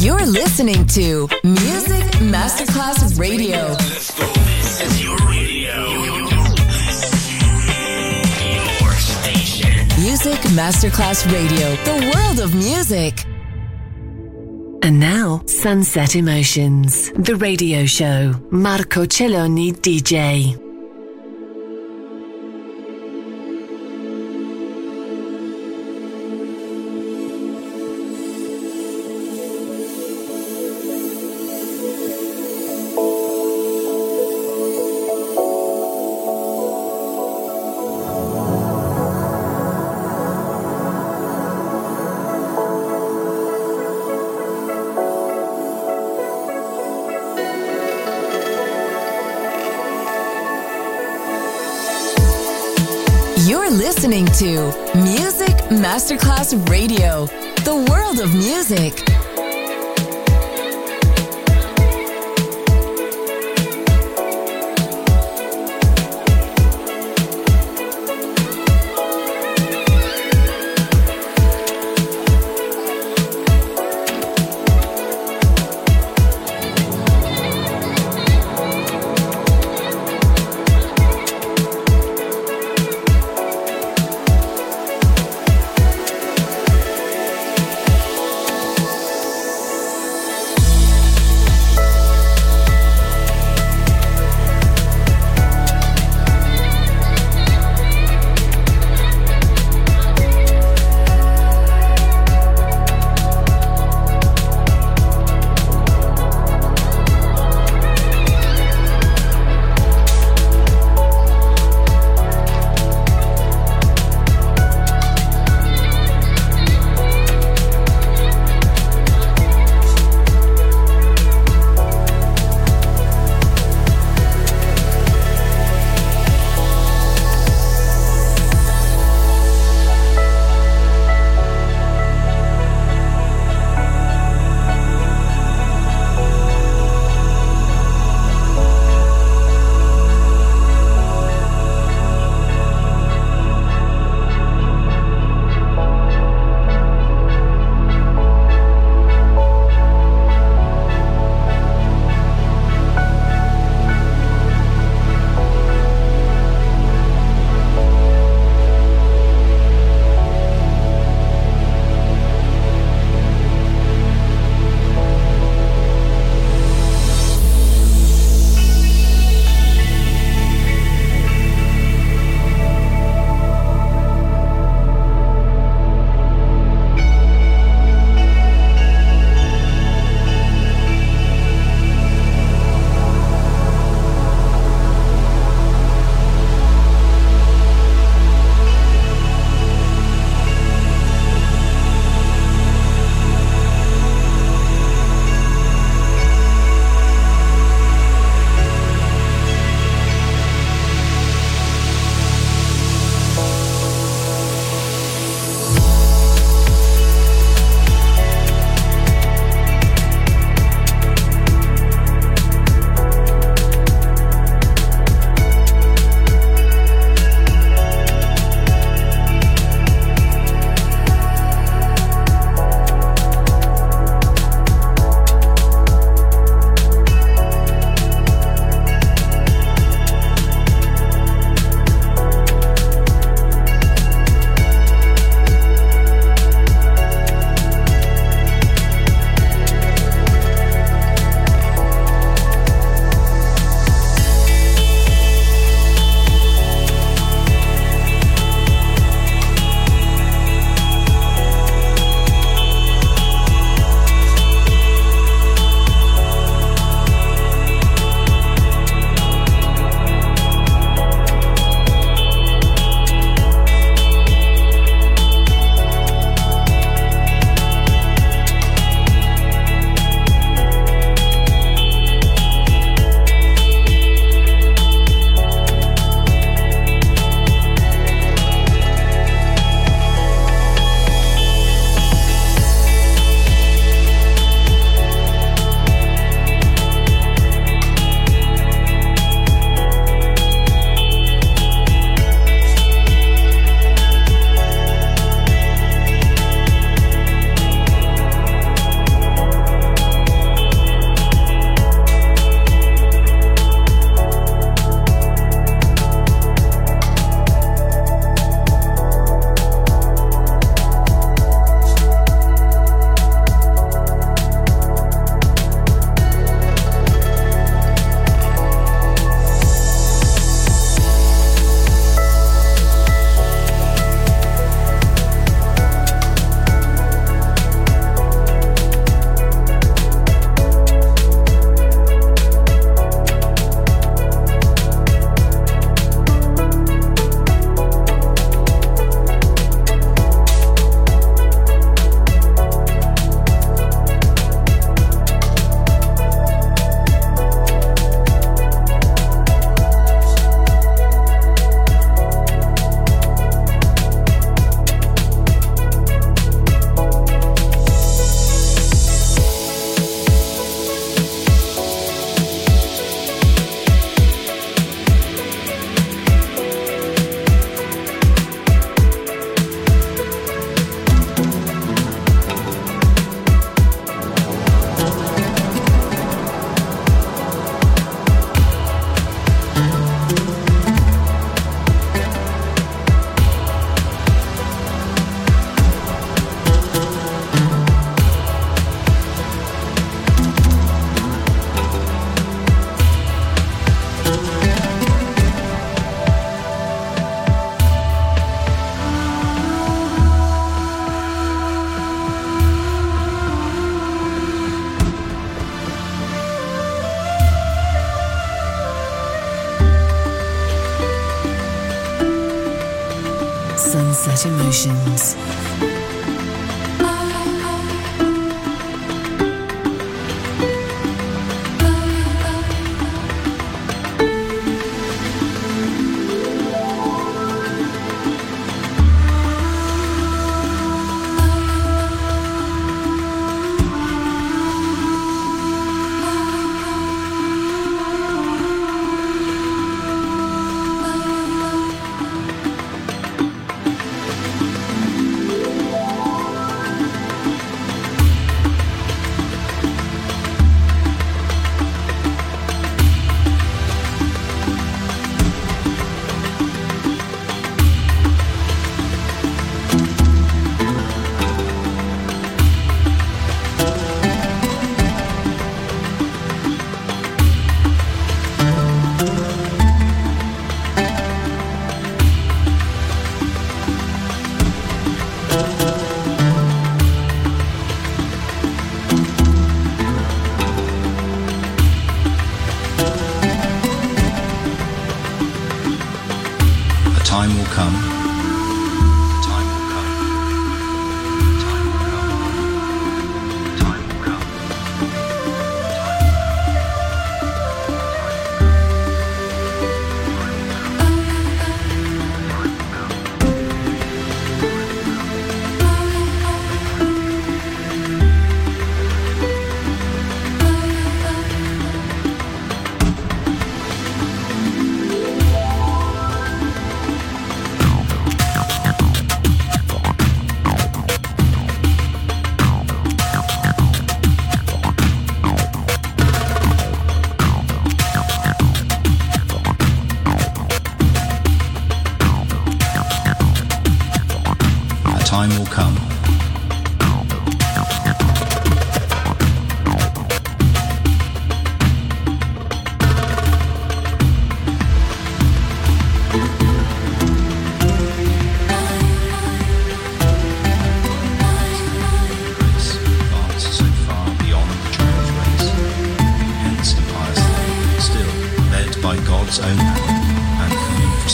You're listening to Music Masterclass Radio. This is your radio. Your station. Music Masterclass Radio, the world of music. And now, Sunset Emotions, the radio show. Marco Celloni DJ. Music.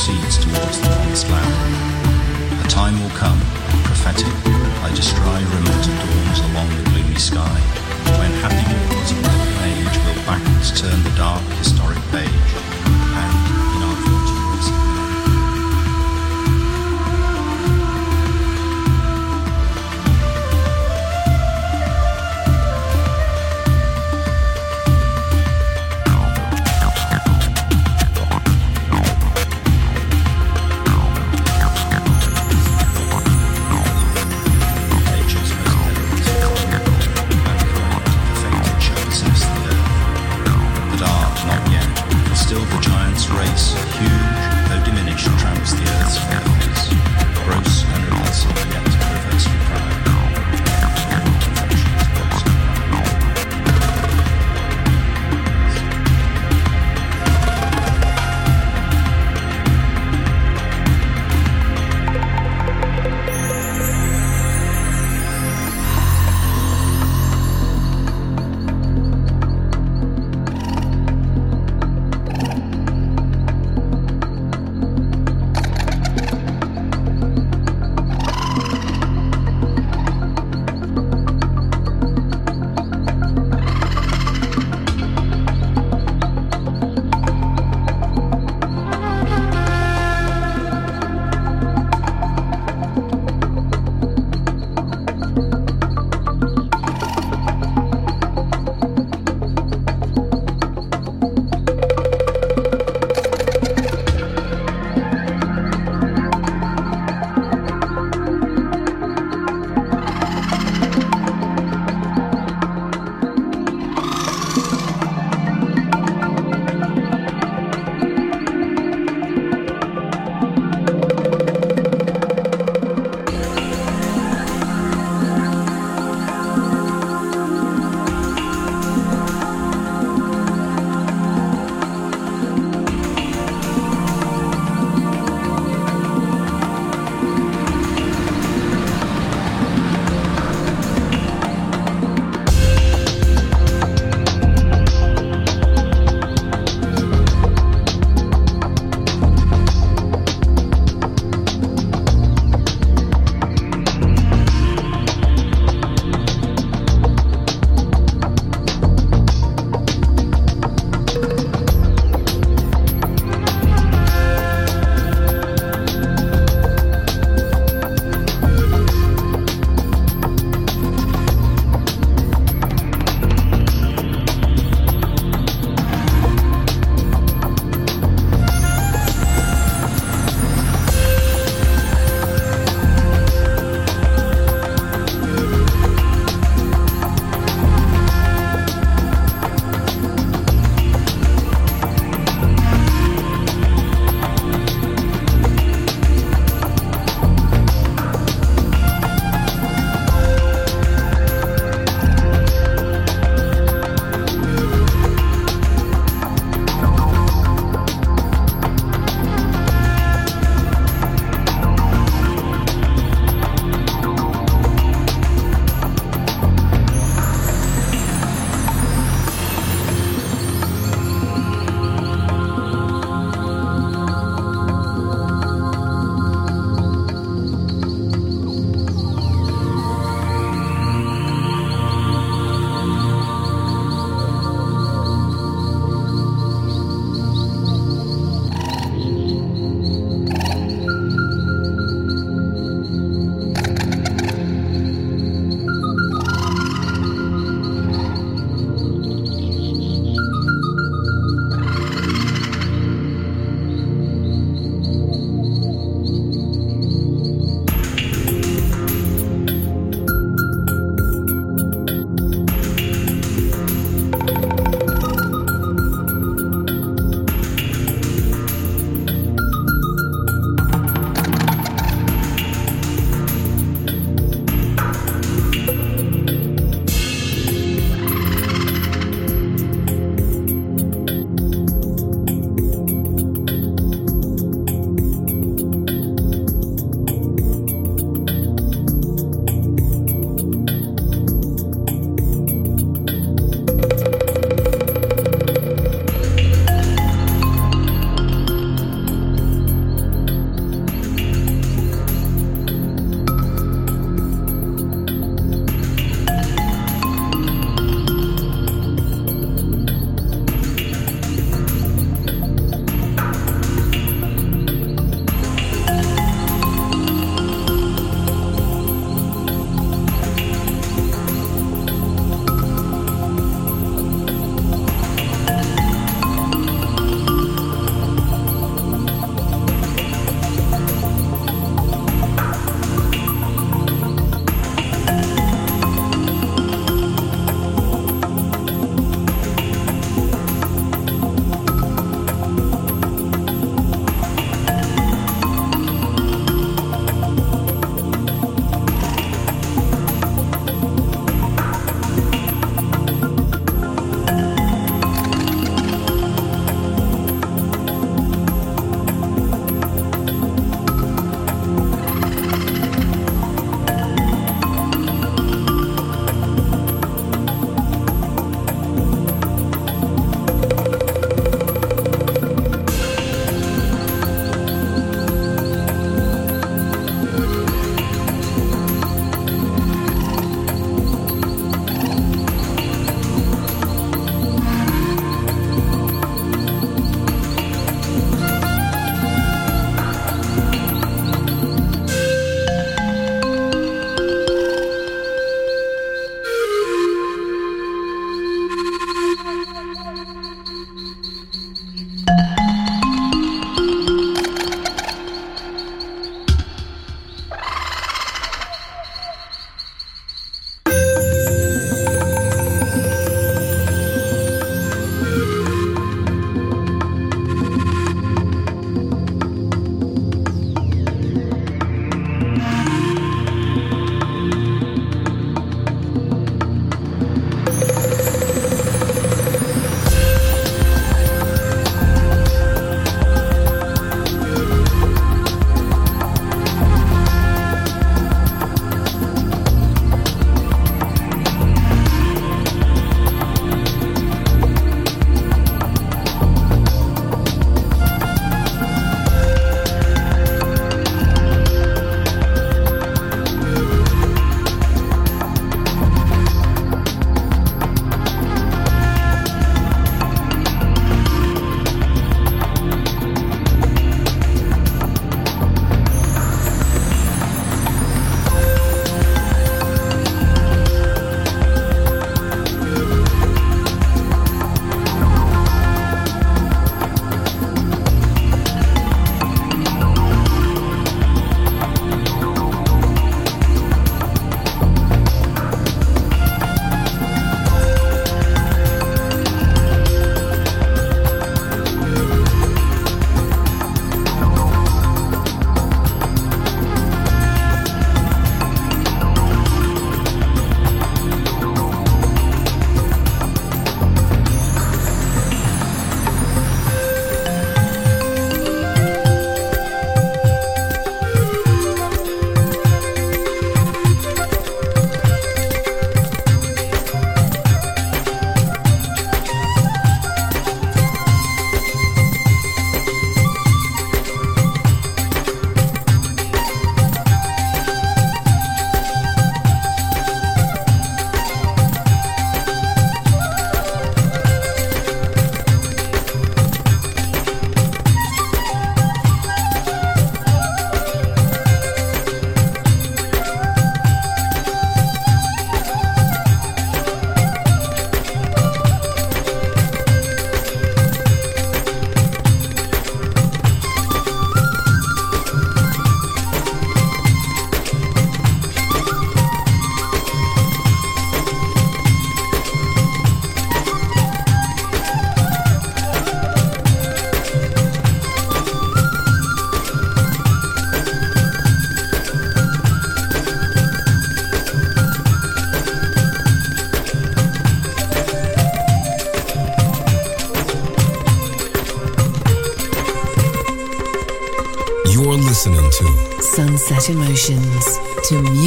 proceeds towards the promised land. A time will come, prophetic, I descry remote dawns along the gloomy sky, when happy lords of old age will backwards turn the dark historic page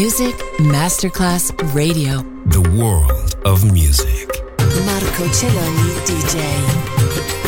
Music Masterclass Radio. the world of music. Marco Celloni DJ.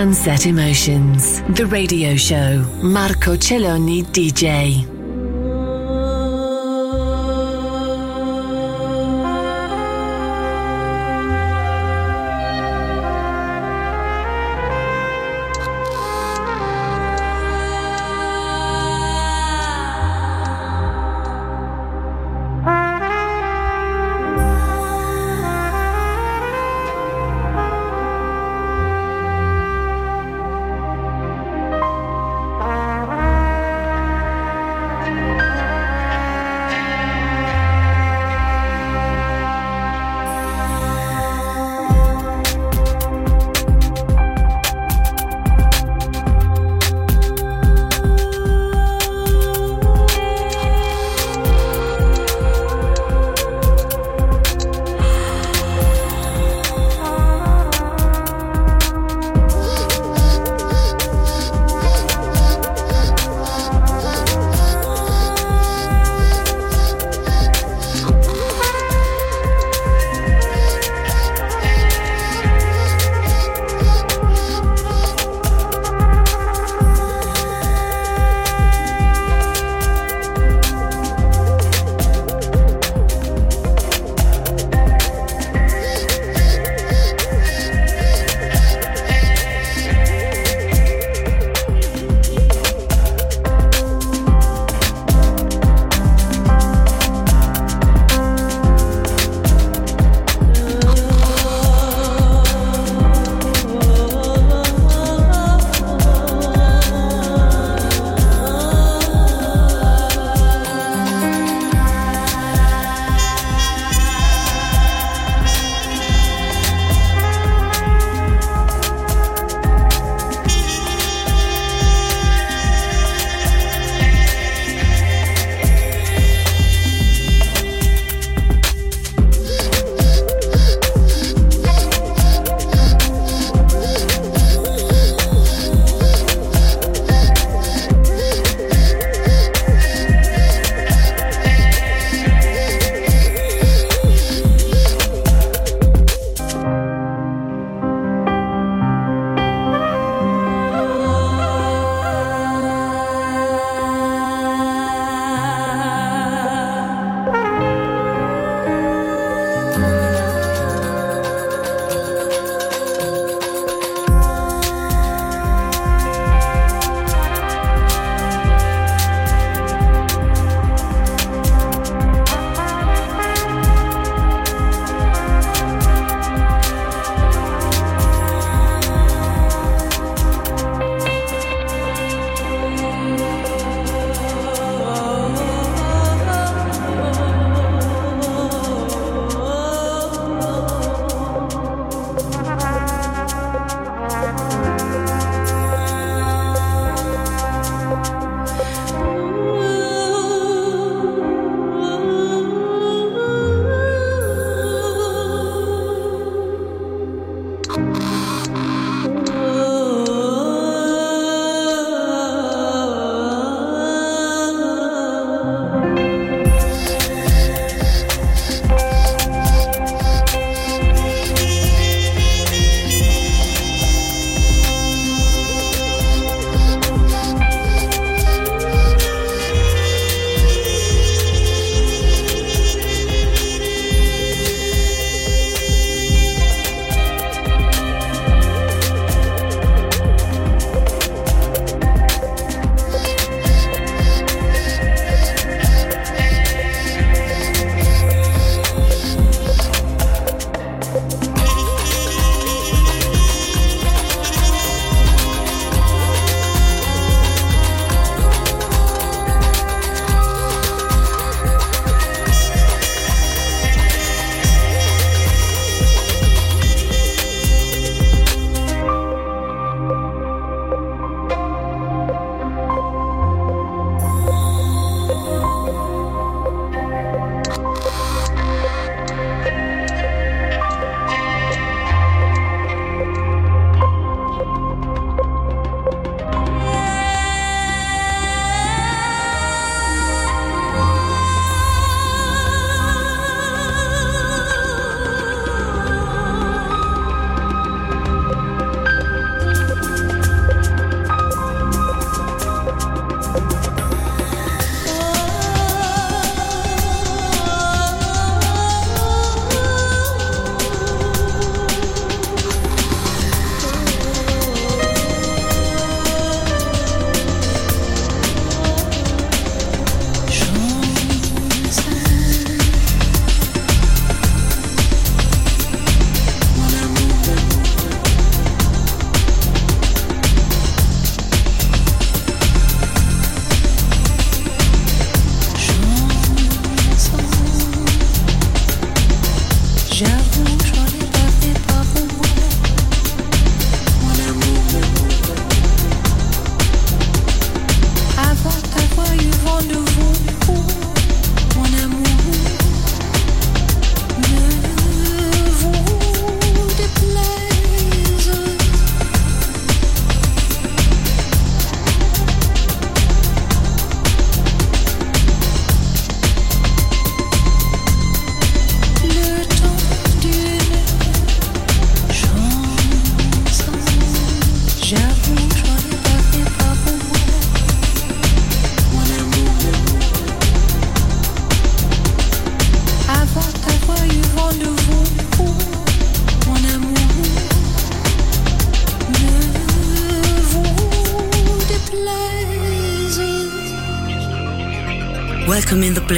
Sunset Emotions, the radio show. Marco Celloni DJ.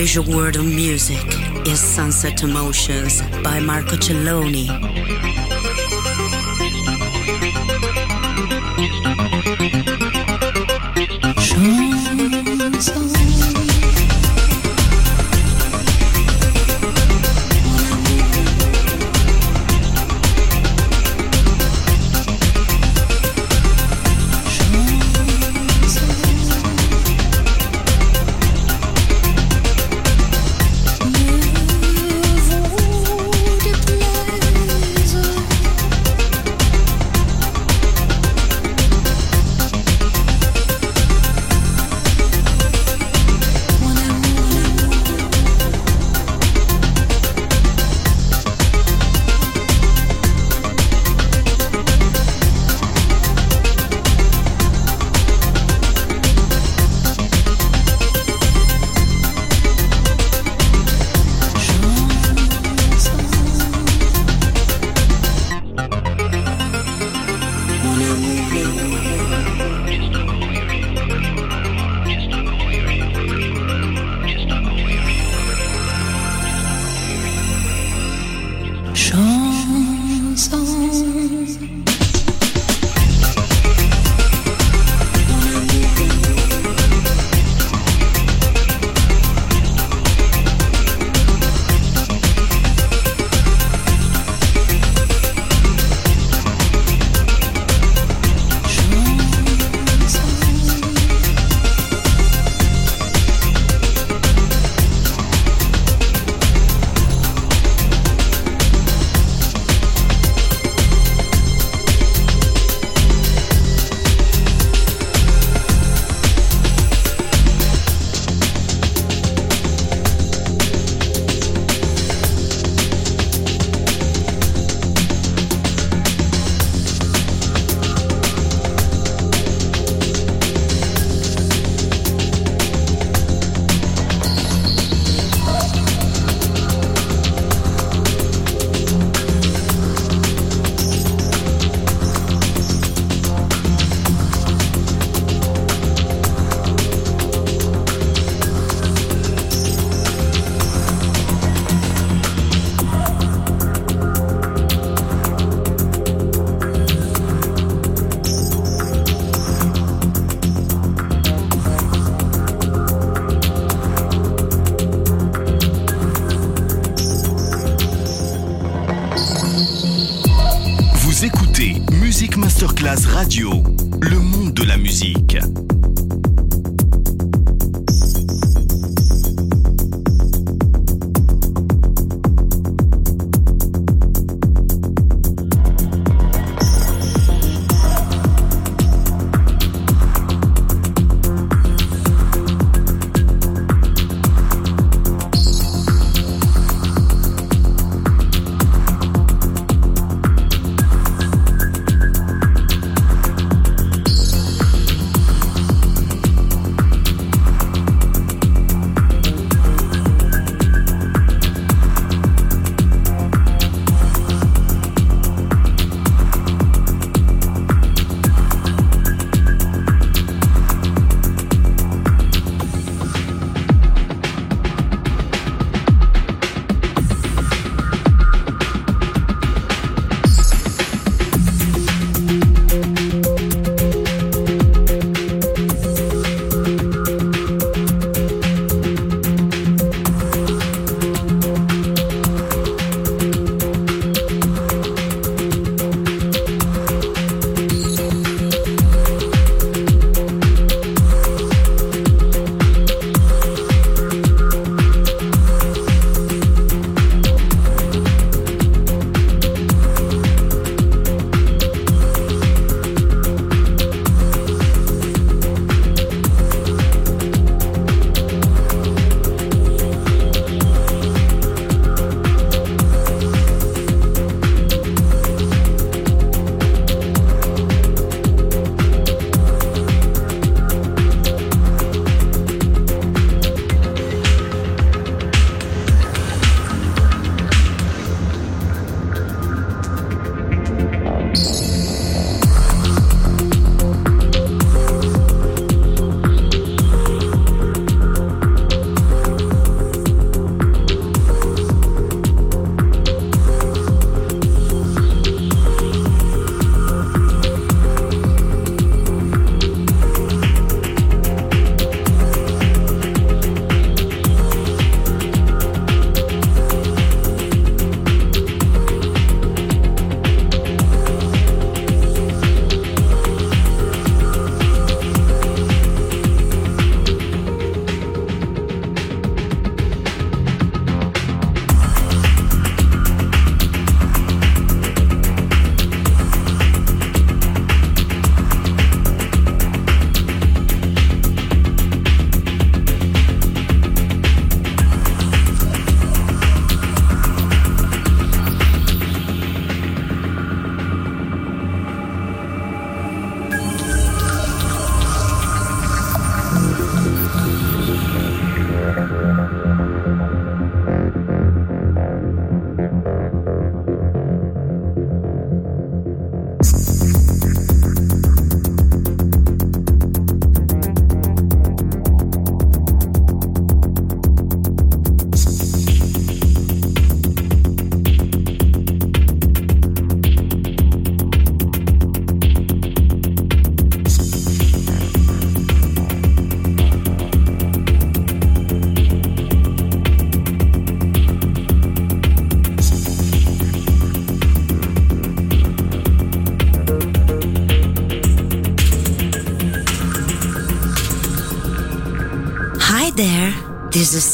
Pleasure world of music is Sunset Emotions by Marco Celloni.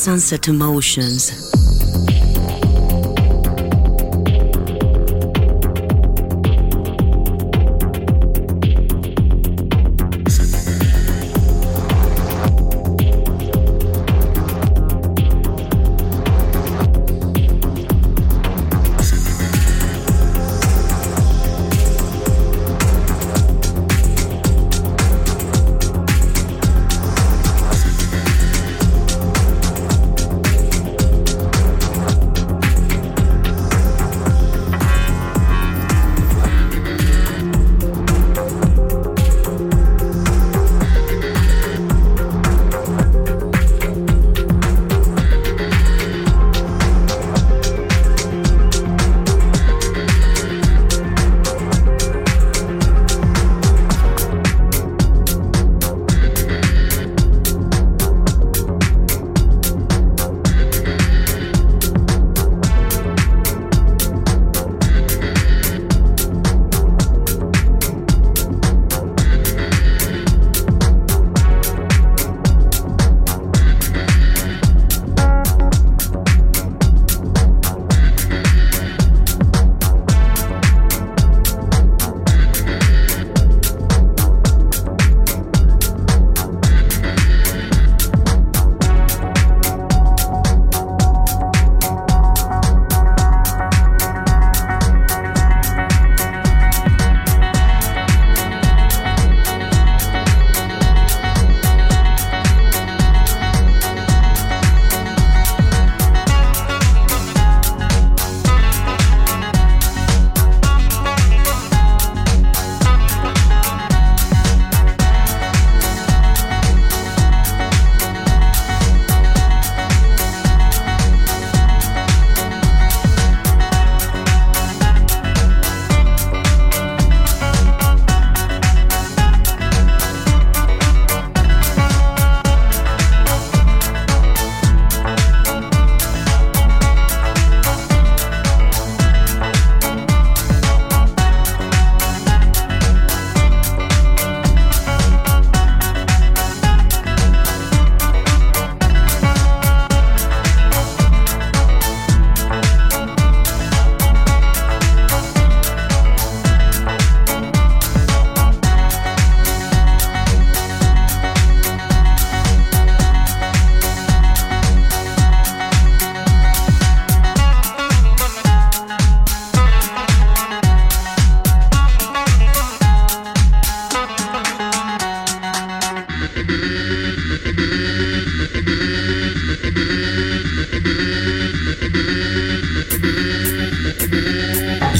sunset emotions.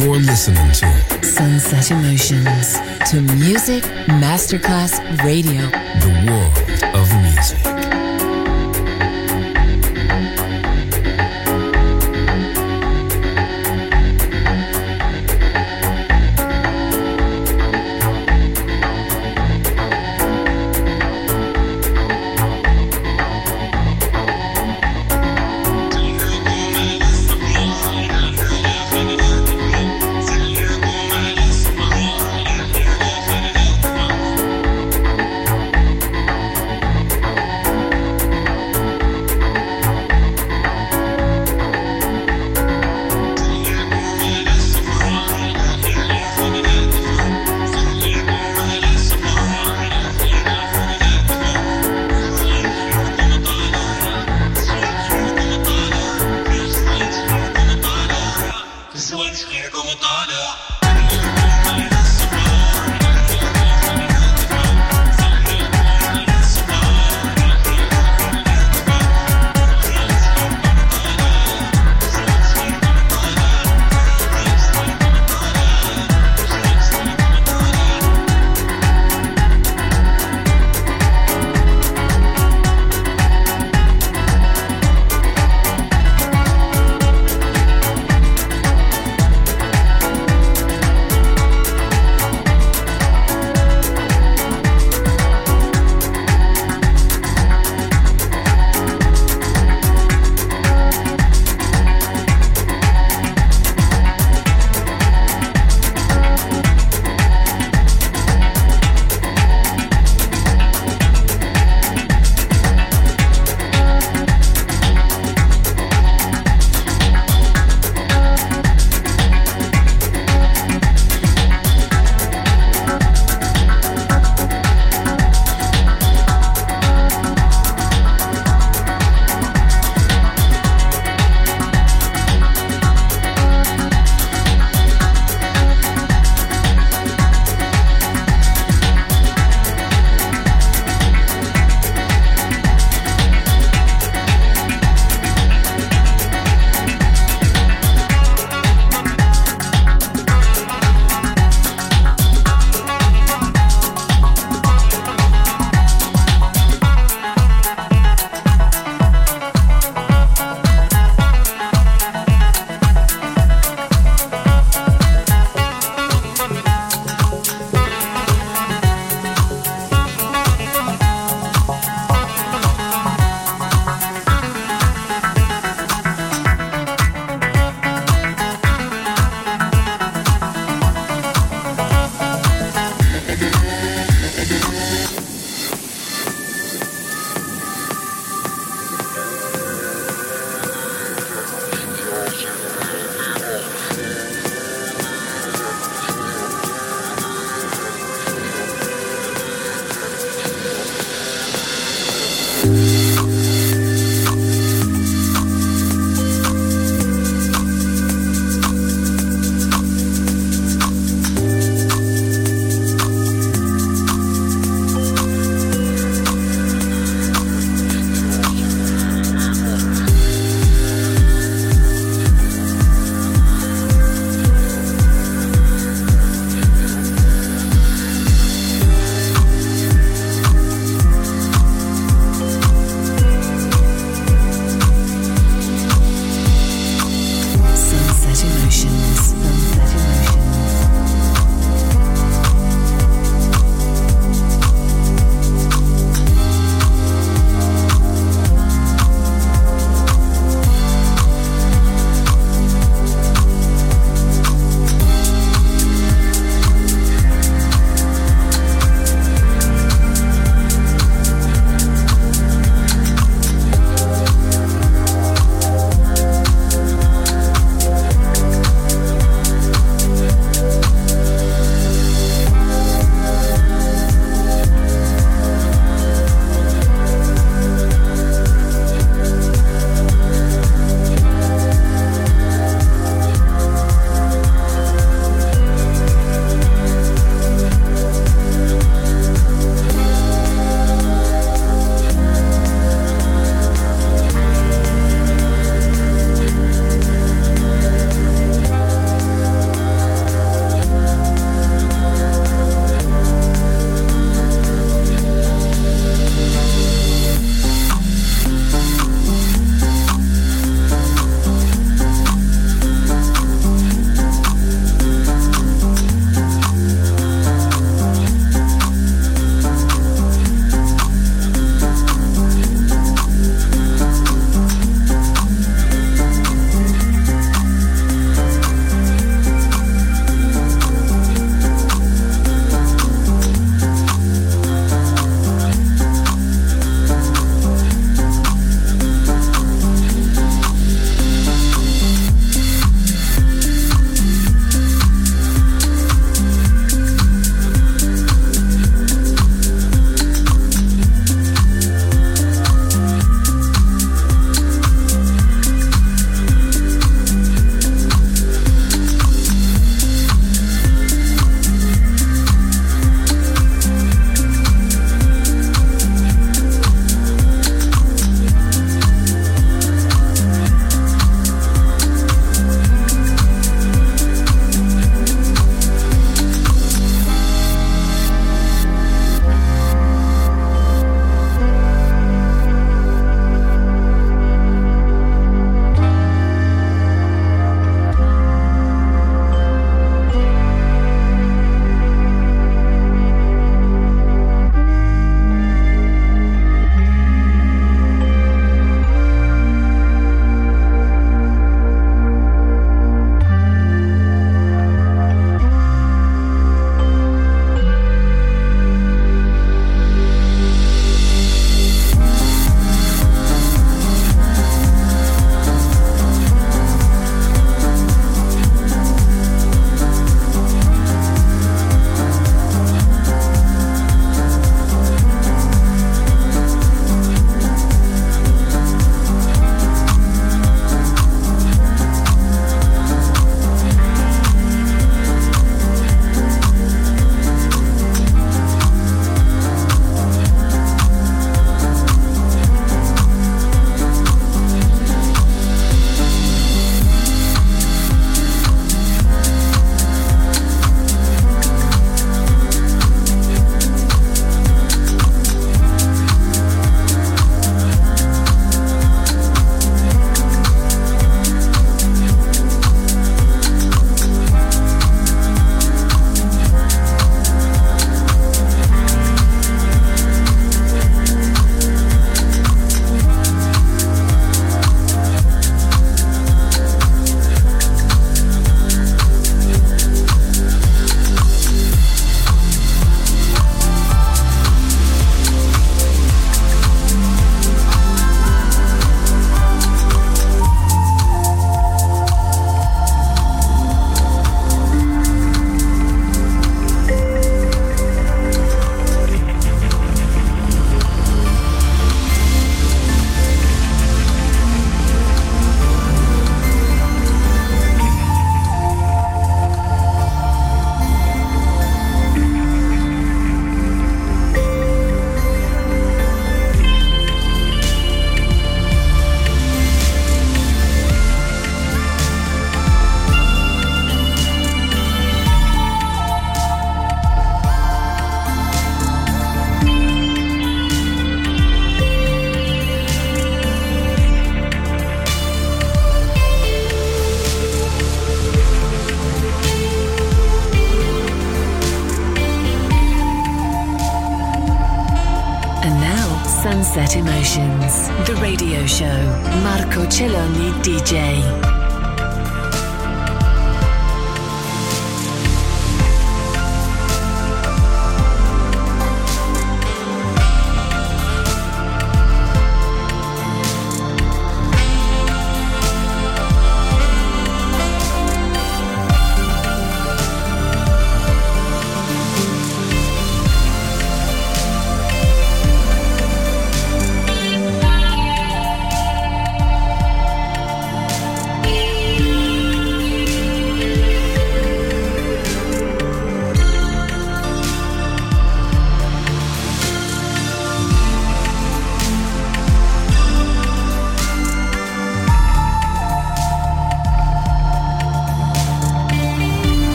This is Sunset Emotions. emotions to Music Masterclass Radio. The world of music.